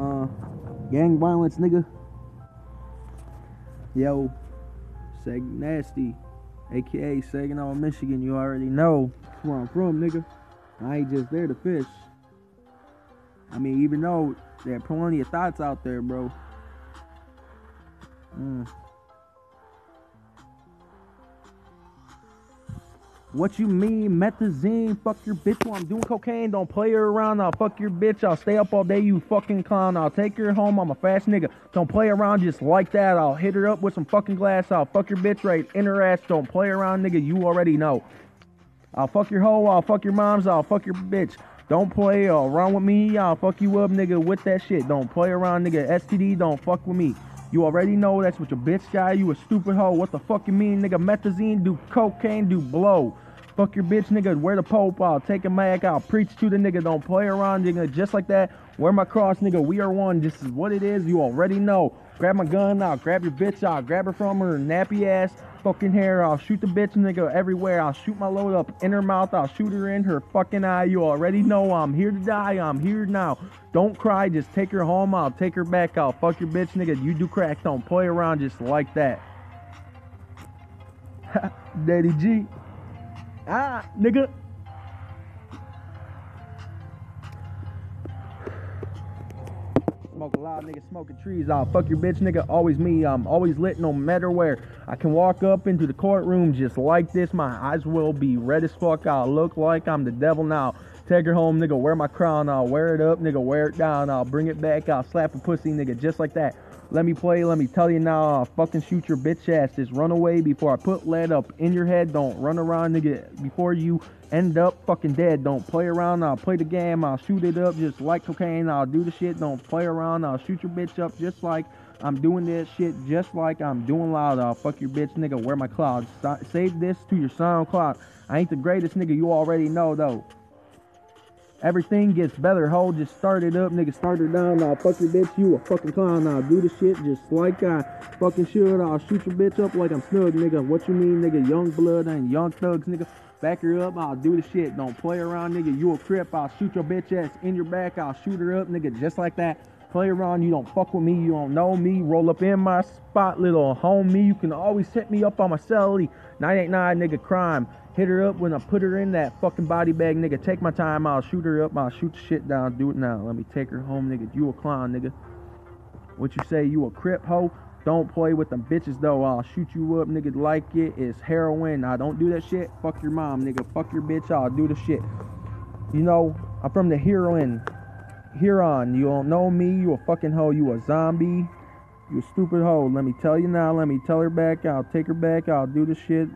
Uh, gang violence, nigga. Yo, Seg Nasty, aka Saginaw, Michigan. You already know where I'm from, nigga. I ain't just there to fish. I mean, even though there are plenty of thoughts out there, bro. Mm. What you mean, methazine? Fuck your bitch while I'm doing cocaine. Don't play her around. I'll fuck your bitch. I'll stay up all day, you fucking clown. I'll take her home. I'm a fast nigga. Don't play around just like that. I'll hit her up with some fucking glass. I'll fuck your bitch right in her ass. Don't play around, nigga. You already know. I'll fuck your hoe. I'll fuck your moms. I'll fuck your bitch. Don't play around with me. I'll fuck you up, nigga, with that shit. Don't play around, nigga. STD, don't fuck with me. You already know that's what your bitch guy. You a stupid hoe. What the fuck you mean, nigga? Methazine, do cocaine, do blow. Fuck your bitch, nigga. Wear the pope. I'll take a mag. I'll preach to the nigga. Don't play around, nigga. Just like that. Wear my cross, nigga. We are one. This is what it is. You already know. Grab my gun. I'll grab your bitch. I'll grab her from her nappy ass fucking hair. I'll shoot the bitch nigga everywhere. I'll shoot my load up in her mouth. I'll shoot her in her fucking eye. You already know I'm here to die. I'm here now. Don't cry. Just take her home. I'll take her back. I'll fuck your bitch nigga. You do crack. Don't play around just like that. Daddy G. Ah, nigga. Smoke a lot, nigga. Smoking trees. I'll fuck your bitch, nigga. Always me. I'm always lit no matter where. I can walk up into the courtroom just like this. My eyes will be red as fuck. I'll look like I'm the devil now. Take her home, nigga. Wear my crown. I'll wear it up, nigga. Wear it down. I'll bring it back. I'll slap a pussy, nigga, just like that. Let me play, let me tell you now, I'll fucking shoot your bitch ass. Just run away before I put lead up in your head. Don't run around, nigga, before you end up fucking dead. Don't play around, I'll play the game, I'll shoot it up just like cocaine. I'll do the shit, don't play around, I'll shoot your bitch up just like I'm doing this shit, just like I'm doing loud. I'll fuck your bitch, nigga, wear my cloud. Save this to your SoundCloud. I ain't the greatest nigga, you already know though. Everything gets better, ho. Just start it up, nigga. Start it down. I'll fuck your bitch. You a fucking clown. I'll do the shit just like I fucking should. I'll shoot your bitch up like I'm snug, nigga. What you mean, nigga? Young blood and young thugs, nigga. Back her up. I'll do the shit. Don't play around, nigga. You a crip. I'll shoot your bitch ass in your back. I'll shoot her up, nigga. Just like that. Play around. You don't fuck with me. You don't know me. Roll up in my spot, little homie. You can always hit me up on my celly. 989, nigga. Crime. Hit her up when I put her in that fucking body bag, nigga. Take my time, I'll shoot her up, I'll shoot the shit down. Do it now. Let me take her home, nigga. You a clown, nigga. What you say, you a crip hoe? Don't play with them bitches though. I'll shoot you up, nigga. Like it. It's heroin. I don't do that shit. Fuck your mom, nigga. Fuck your bitch. I'll do the shit. You know, I'm from the heroin. Huron. You don't know me. You a fucking hoe. You a zombie. You a stupid hoe. Let me tell you now. Let me tell her back. I'll take her back. I'll do the shit.